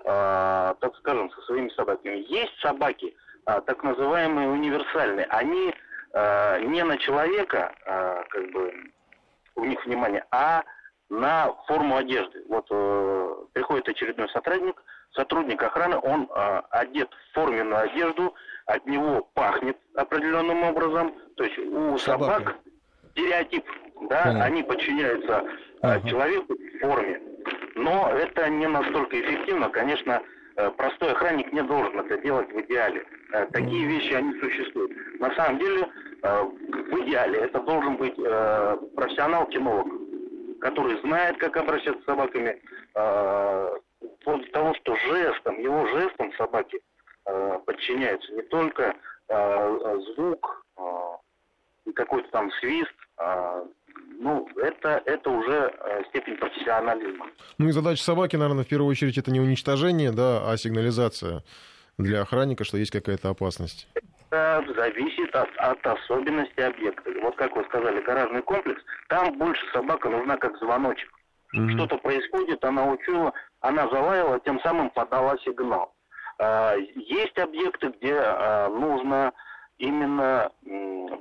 а, так скажем, со своими собаками. Есть собаки, а, так называемые универсальные, они а, не на человека, а, как бы, у них внимание, а на форму одежды. Вот э, приходит очередной сотрудник, сотрудник охраны, он э, одет в форменную одежду, от него пахнет определенным образом. То есть у Собака. собак стереотип, да, Понятно. они подчиняются э, ага. человеку в форме. Но это не настолько эффективно, конечно, э, простой охранник не должен это делать в идеале. Э, такие вещи, они существуют. На самом деле, в идеале. Это должен быть э, профессионал-кинолог, который знает, как обращаться с собаками, э, до того, что жестом, его жестом собаки подчиняются. Не только звук, какой-то там свист, ну, это, это уже степень профессионализма. Ну и задача собаки, наверное, в первую очередь это не уничтожение, да, а сигнализация для охранника, что есть какая-то опасность это зависит от, от особенностей объекта. Вот как вы сказали, гаражный комплекс, там больше собака нужна как звоночек. Mm-hmm. Что-то происходит, она учула, она залаяла, тем самым подала сигнал. А, есть объекты, где а, нужно именно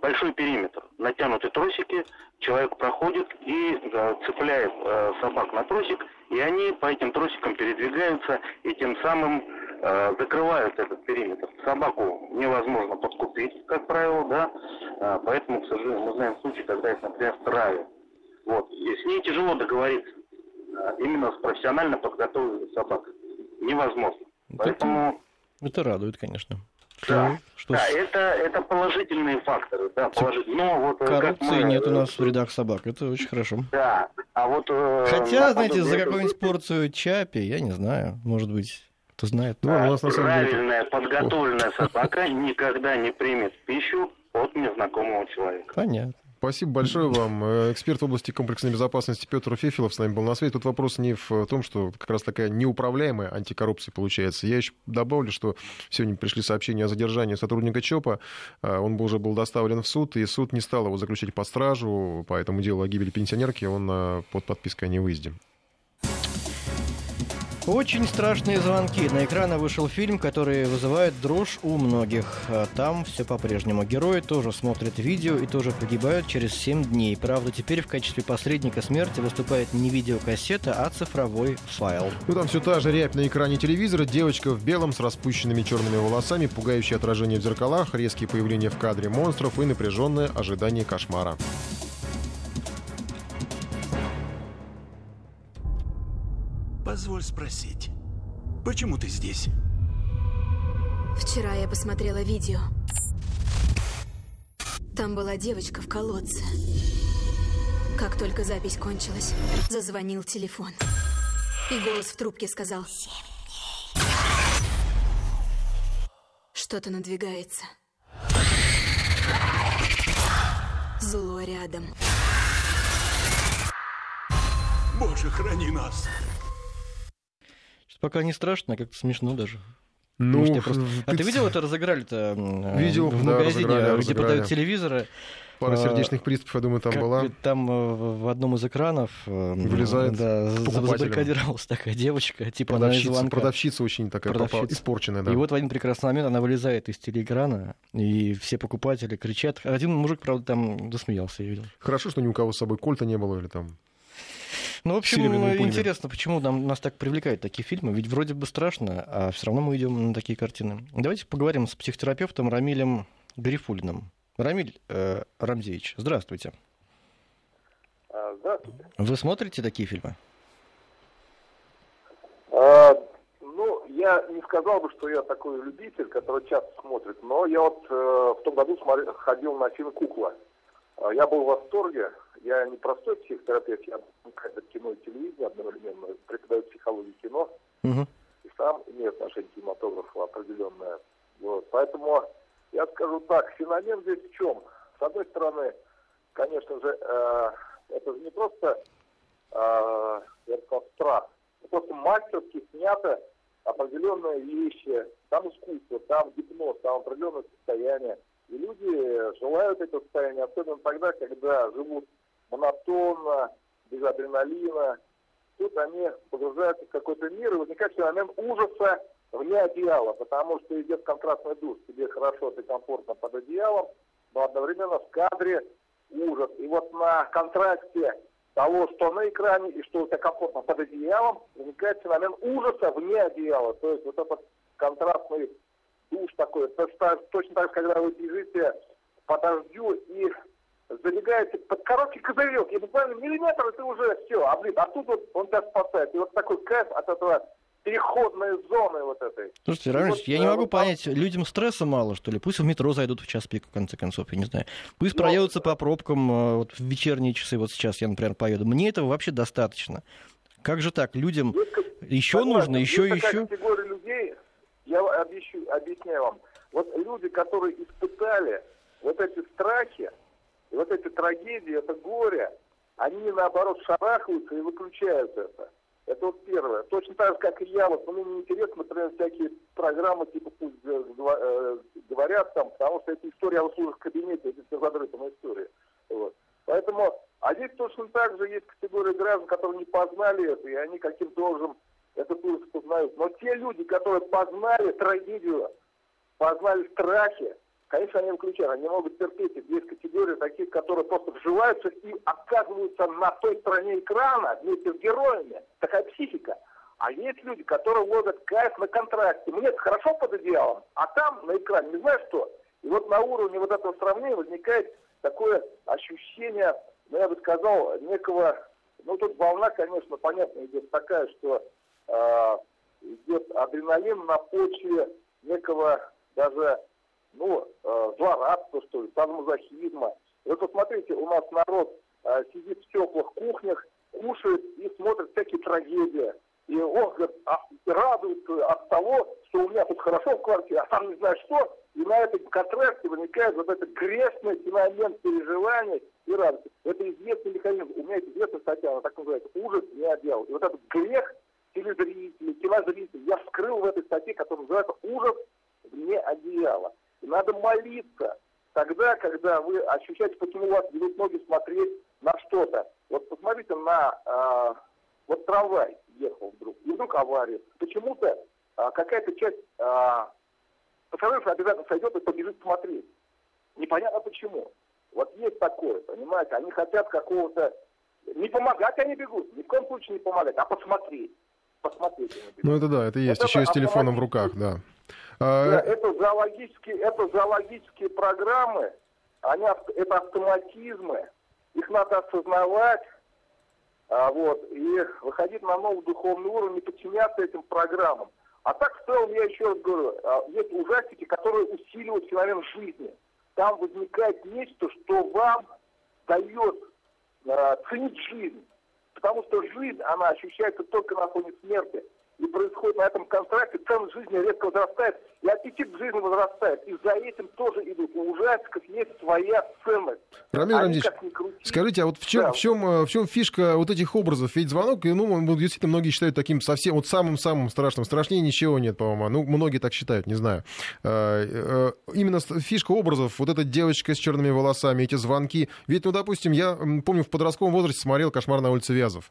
большой периметр. Натянуты тросики, человек проходит и а, цепляет собак на тросик, и они по этим тросикам передвигаются, и тем самым закрывают этот периметр. Собаку невозможно подкупить, как правило, да, э, поэтому, к сожалению, мы знаем случаи, когда их, например, травят. Вот. И с ней тяжело договориться э, именно с профессионально подготовленной собакой. Невозможно. Поэтому... Это, радует, конечно. Да, что да это, это положительные факторы. Да, положительные. Но вот, Коррупции мы... нет у нас в рядах собак, это очень хорошо. Да, а вот... Хотя, знаете, за какую-нибудь порцию чапи, я не знаю, может быть, кто знает. Ну, а, нас, правильная, деле... подготовленная собака никогда не примет пищу от незнакомого человека. Понятно. Спасибо большое вам. Э, эксперт в области комплексной безопасности Петр Фефилов с нами был на связи. Тут вопрос не в том, что как раз такая неуправляемая антикоррупция получается. Я еще добавлю, что сегодня пришли сообщения о задержании сотрудника ЧОПа. Э, он уже был доставлен в суд, и суд не стал его заключить под стражу по этому делу о гибели пенсионерки. Он э, под подпиской о невыезде. Очень страшные звонки. На экраны вышел фильм, который вызывает дрожь у многих. А там все по-прежнему. Герои тоже смотрят видео и тоже погибают через 7 дней. Правда, теперь в качестве посредника смерти выступает не видеокассета, а цифровой файл. Ну там все та же рябь на экране телевизора, девочка в белом с распущенными черными волосами, пугающее отражение в зеркалах, резкие появления в кадре монстров и напряженное ожидание кошмара. Позволь спросить, почему ты здесь? Вчера я посмотрела видео. Там была девочка в колодце. Как только запись кончилась, зазвонил телефон. И голос в трубке сказал... Что-то надвигается. Зло рядом. Боже, храни нас! Пока не страшно, как-то смешно даже. Ну, Может, просто... А ты видел это разыграли-то м, Видел, в да, магазине, разыграли, где разыграли. продают телевизоры? Пара А, сердечных приступов, я думаю, там как была. бы Там э, в одном из экранов э, Вылезает да, забаррикадировалась такая девочка, типа она из Продавщица, звонка. продавщица очень такая попала, Продавщица. испорченная, да. И вот в один прекрасный момент она вылезает из телеэкрана, и все покупатели кричат. Один мужик, правда, там засмеялся, я видел. Хорошо, что ни у кого с собой кольта не было или там... Ну, в общем, пулями. интересно, почему нам, нас так привлекают такие фильмы. Ведь вроде бы страшно, а все равно мы идем на такие картины. Давайте поговорим с психотерапевтом Рамилем Гарифулиным. Рамиль э, Рамзевич, здравствуйте. А, Здравствуйте. Вы смотрите такие фильмы? А, ну, я не сказал бы, что я такой любитель, который часто смотрит, но я вот э, в том году смотрел, ходил на фильм «Кукла». А, я был в восторге. Я не простой психотерапевт, я это кино и телевидение одновременно, преподаю психологию кино Мгм. и сам имею отношение к кинематографу определенное. Вот. Поэтому я скажу так, феномен здесь в чем? С одной стороны, конечно же, э, это же не просто, э, я бы сказал, страх. Это просто мастерски снято определенные вещи, там искусство, там гипноз, там определенное состояние. И люди желают этого состояния, особенно тогда, когда живут монотонно, без адреналина. Тут они погружаются в какой-то мир, и возникает феномен ужаса вне одеяла, потому что идет контрастный душ, тебе хорошо, ты комфортно под одеялом, но одновременно в кадре ужас. И вот на контрасте того, что на экране и что у тебя комфортно под одеялом, возникает феномен ужаса вне одеяла. То есть вот этот контрастный душ такой. Точно так когда вы бежите по дождю и забегаете под короткий козырек, и буквально миллиметр, и ты уже все, облит. А тут вот он тебя спасает. И вот такой кайф от этого переходной зоны вот этой. Слушайте, Рамиль, вот, я э, не могу вот понять, людям стресса мало, что ли? Пусть в метро зайдут в час пик, в конце концов, я не знаю. Пусть Ну, проедутся по пробкам э, вот, в вечерние часы, вот сейчас я, например, поеду. Мне этого вообще достаточно. Как же так? Людям еще Согласен. нужно, еще Есть еще? категория людей, я объясню, объясняю вам. Вот люди, которые испытали вот эти страхи, и вот эти трагедии, это горе, они наоборот шарахаются и выключают это. Это вот первое. Точно так же, как и я, вот мне неинтересно, например, всякие программы, типа пусть э, говорят там, потому что эти истории о услугах в кабинете, это все задрытая история. Вот. Поэтому, а здесь точно так же есть категория граждан, которые не познали это, и они каким-то образом этот ужас познают. Но те люди, которые познали трагедию, познали страхи, конечно, они выключают, они могут терпеть. их. Есть категория таких, которые просто вживаются и оказываются на той стороне экрана вместе с героями. Такая психика. А есть люди, которые ловят кайф на контрасте. Мне хорошо под одеялом, а там на экране не знаю что. И вот на уровне вот этого сравнения возникает такое ощущение, ну я бы сказал, некого, ну тут волна, конечно, понятно, идет такая, что идет адреналин на почве некого даже, ну, э, злорадства, что ли, садомазохизма. И вот посмотрите, у нас народ э, сидит в теплых кухнях, кушает и смотрит всякие трагедии. И он говорит, а, радуется от того, что у меня тут хорошо в квартире, а там не знаю что. И на этом контрасте возникает вот этот грешный феномен переживаний и радости. Это известный механизм. У меня есть известная статья, она так называется, ужас не одел. И вот этот грех телезрителей, кинозрителей я вскрыл в этой статье, которая называется «Ужас вне одеяла». И надо молиться тогда, когда вы ощущаете, почему у вас берут ноги смотреть на что-то. Вот посмотрите на... э, вот трамвай ехал вдруг, и вдруг авария. Почему-то э, какая-то часть э, пассажиров обязательно сойдет и побежит смотреть. Непонятно почему. Вот есть такое, понимаете, они хотят какого-то... Не помогать они бегут, ни в коем случае не помогать, а посмотреть. Бегут. Ну это да, это есть. Вот Еще и это с телефоном в руках, да. А, Да, это зоологические, это зоологические программы, они, это автоматизмы, их надо осознавать, а, вот, и выходить на новый духовный уровень, и подчиняться этим программам. А так, в целом, я еще раз говорю, а, есть ужастики, которые усиливают феномен жизни. Там возникает нечто, что вам дает а, ценить жизнь. Потому что жизнь, она ощущается только на фоне смерти. И происходит на этом контракте, ценность жизни резко возрастает, и аппетит к жизни возрастает. И за этим тоже идут. У ужастиков есть своя ценность. Рамиль Рамзич, скажите, а вот в чем, Да. в, чем, э, в чем фишка вот этих образов? Ведь звонок, ну, действительно, многие считают таким совсем, вот самым-самым страшным. Страшнее ничего нет, по-моему. Ну, многие так считают, не знаю. Э, э, Именно фишка образов, вот эта девочка с черными волосами, эти звонки. Ведь, ну, допустим, я помню, в подростковом возрасте смотрел «Кошмар на улице Вязов».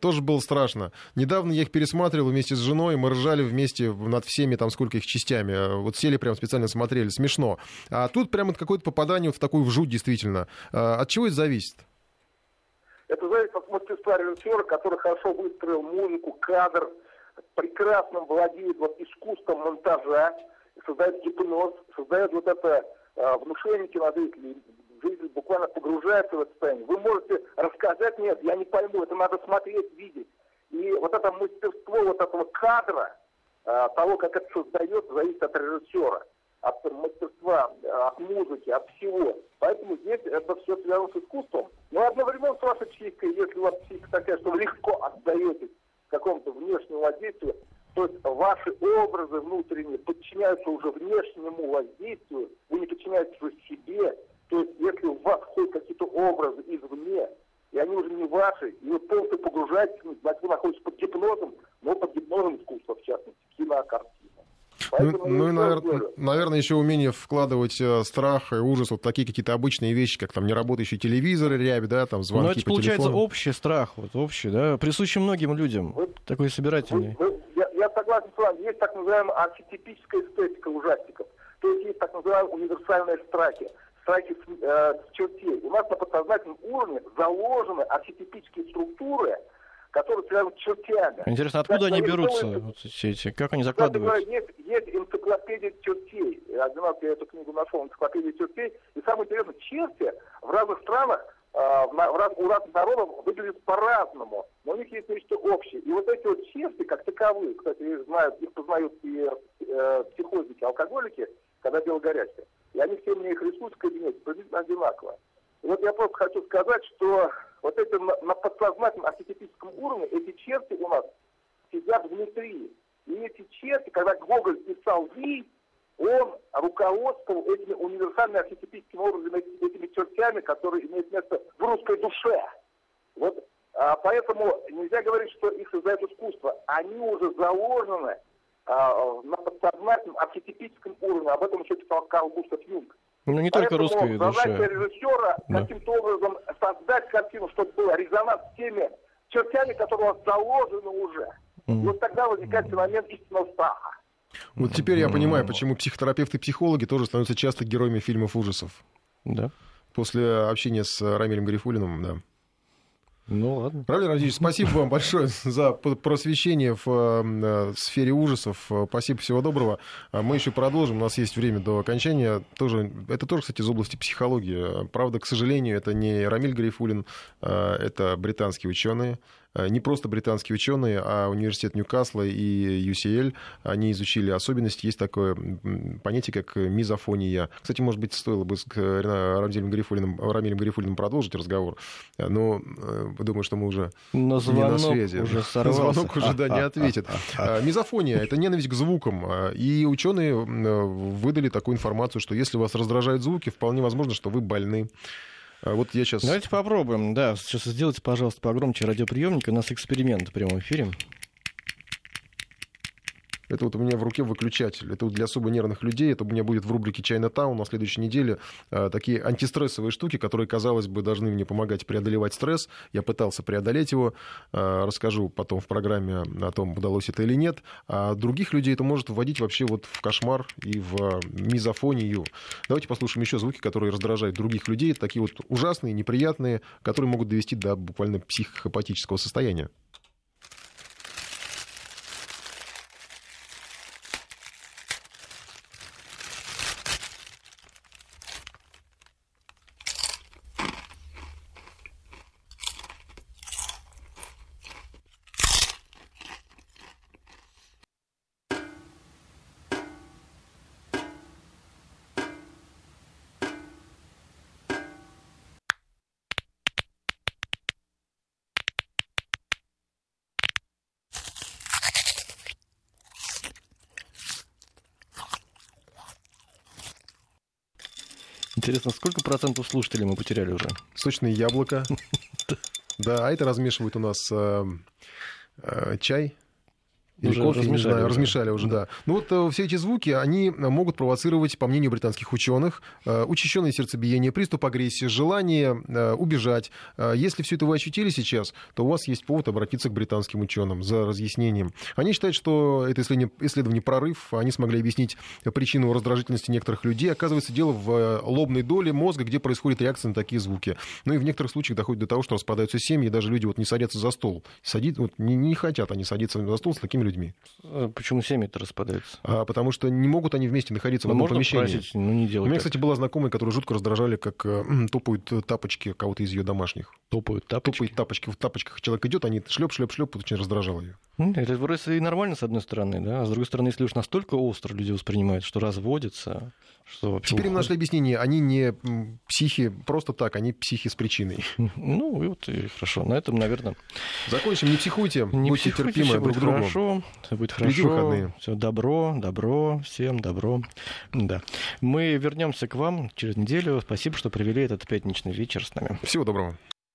Тоже было страшно. Недавно я их пересматривал вместе с женой, мы ржали вместе над всеми, там, сколько их частями. Э, Вот сели прям специально смотрели, смешно. А тут прямо какое-то попадание вот в такую в жуть, действительно. Э, От чего это зависит? Это зависит от мастерства режиссера, который хорошо выстроил музыку, кадр, прекрасно владеет вот искусством монтажа, создает гипноз, создает вот это э, внушение кинозрителей. Зритель буквально погружается в это состояние. Вы можете рассказать, нет, я не пойму, это надо смотреть, видеть. И вот это мастерство вот этого кадра, э, того, как это создается, зависит от режиссера, от мастерства, э, от музыки, от всего. Поэтому здесь это все связано с искусством. Но одновременно с вашей психикой, если у вас психика такая, что вы легко отдаетесь какому-то внешнему воздействию, то есть ваши образы внутренние подчиняются уже внешнему воздействию, вы не подчиняетесь уже себе. То есть если у вас ходят какие-то образы извне, и они уже не ваши, и вы полностью погружаетесь вы находитесь под гипнозом, но под гипнозом искусства, в частности, кинокартина. Ну, Поэтому ну и, я навер- говорю, наверное, еще умение вкладывать э, страх и ужас, вот такие какие-то обычные вещи, как там неработающий телевизор, рябь, да, там Но звонки это по получается телефону. общий страх, вот общий, да, присущий многим людям, такой собирательный. Вы- я, я согласен с вами. Есть так называемая архетипическая эстетика ужастиков. То есть есть так называемые универсальные страхи. Страхи с, э, с чертей. У нас на подсознательном уровне заложены архетипические структуры, которые связаны с чертями. Интересно, откуда Кстати, они берутся, вот все эти, как они закладываются? есть, есть энциклопедия чертей. Один раз я эту книгу нашел, энциклопедия чертей. И самое интересное, черти в разных странах, э, в раз- у разных народов выглядят по-разному. Но у них есть нечто общее. И вот эти вот черти, как таковые, кстати, их знают, их познают и э, психозники, алкоголики, когда дело горячее. И они все мне их рисуют в кабинете, приблизительно одинаково. И вот я просто хочу сказать, что вот эти на, на подсознательном архетипическом уровне, эти черти у нас сидят внутри. И эти черти, когда Гоголь писал «Ви», он руководствовал этими универсальными архетипическими образами, эти- этими чертями, которые имеют место в русской душе. Вот, а, поэтому нельзя говорить, что их создает искусство. Они уже заложены на подсознательном архетипическом уровне. Об этом еще писал Карл Густав Юнг. Ну, не только русской задача режиссера Да. каким-то образом создать картину, чтобы был резонанс с теми чертями, которые у вас заложены уже. И вот тогда возникает феномен истинного страха. Вот теперь я понимаю, почему психотерапевты и психологи тоже становятся часто героями фильмов ужасов. Да. После общения с Рамилем Гарифулиным, да. Ну ладно. Рамиль Рамзич, спасибо вам большое за просвещение в э, сфере ужасов. Э, Спасибо, всего доброго. А Мы еще продолжим, у нас есть время до окончания. Тоже, это тоже, кстати, из области психологии. Правда, к сожалению, это не Рамиль Гарифулин, э, это британские ученые. Э, Не просто британские ученые, а университет Ньюкасла и UCL. Они изучили особенности. Есть такое понятие, как мизофония. Кстати, может быть, стоило бы с Рамзелем Гарифулиным, Рамилем Гарифулиным продолжить разговор. Э, Но э, думаю, что мы уже На не на связи. уже На сорвался. звонок уже, да, не ответит. А, Мизофония — это ненависть к звукам. А, И ученые выдали такую информацию, что если вас раздражают звуки, вполне возможно, что вы больны. А Вот я сейчас... Давайте попробуем, да. Сейчас сделайте, пожалуйста, погромче радиоприемник. У нас эксперимент в прямом эфире. Это вот у меня в руке выключатель. Это вот для особо нервных людей. Это у меня будет в рубрике «Чайна Таун» на следующей неделе. а, такие антистрессовые штуки, которые, казалось бы, должны мне помогать преодолевать стресс. Я пытался преодолеть его. А, расскажу потом в программе о том, удалось это или нет. А других людей это может вводить вообще вот в кошмар и в мизофонию. Давайте послушаем еще звуки, которые раздражают других людей. Такие вот ужасные, неприятные, которые могут довести до буквально психопатического состояния. Интересно, сколько процентов слушателей мы потеряли уже? Сочные яблоко. Да, а это размешивают у нас э, э, чай. Или Уже кофе, не размешали знаю, уже. размешали уже, да. Ну вот э, все эти звуки, они могут провоцировать, по мнению британских ученых, э, учащенное сердцебиение, приступ агрессии, желание э, убежать. Э, Если все это вы ощутили сейчас, то у вас есть повод обратиться к британским ученым за разъяснением. Они считают, что это исследование, исследование прорыв, они смогли объяснить причину раздражительности некоторых людей. Оказывается, дело в э, лобной доле мозга, где происходит реакция на такие звуки. Ну и в некоторых случаях доходит до того, что распадаются семьи, и даже люди вот не садятся за стол. Садит, вот, не, не хотят они садиться за стол с такими людьми. Э, Почему семьи-то распадаются? А, потому что не могут они вместе находиться в Ну, одном можно помещении. попросить, ну, не У делать меня, так. кстати, была знакомая, которую жутко раздражали, как э, топают тапочки кого-то из ее домашних. Топают тапочки? Топают тапочки. В тапочках человек идет, они шлеп, шлеп, шлеп, очень раздражало ее. Это вроде и нормально, с одной стороны, да, а с другой стороны, если уж настолько остро люди воспринимают, что разводятся, что вообще... Теперь им нашли объяснение. Они не психи просто так, они психи с причиной. Ну, и вот и хорошо. На этом, наверное, Закончим. Не психуйте, не будьте психуйте, терпимы друг будет другу. хорошо, все будет хорошо. выходные. Все добро, добро, всем добро. Да. Мы вернемся к вам через неделю. Спасибо, что провели этот пятничный вечер с нами. Всего доброго.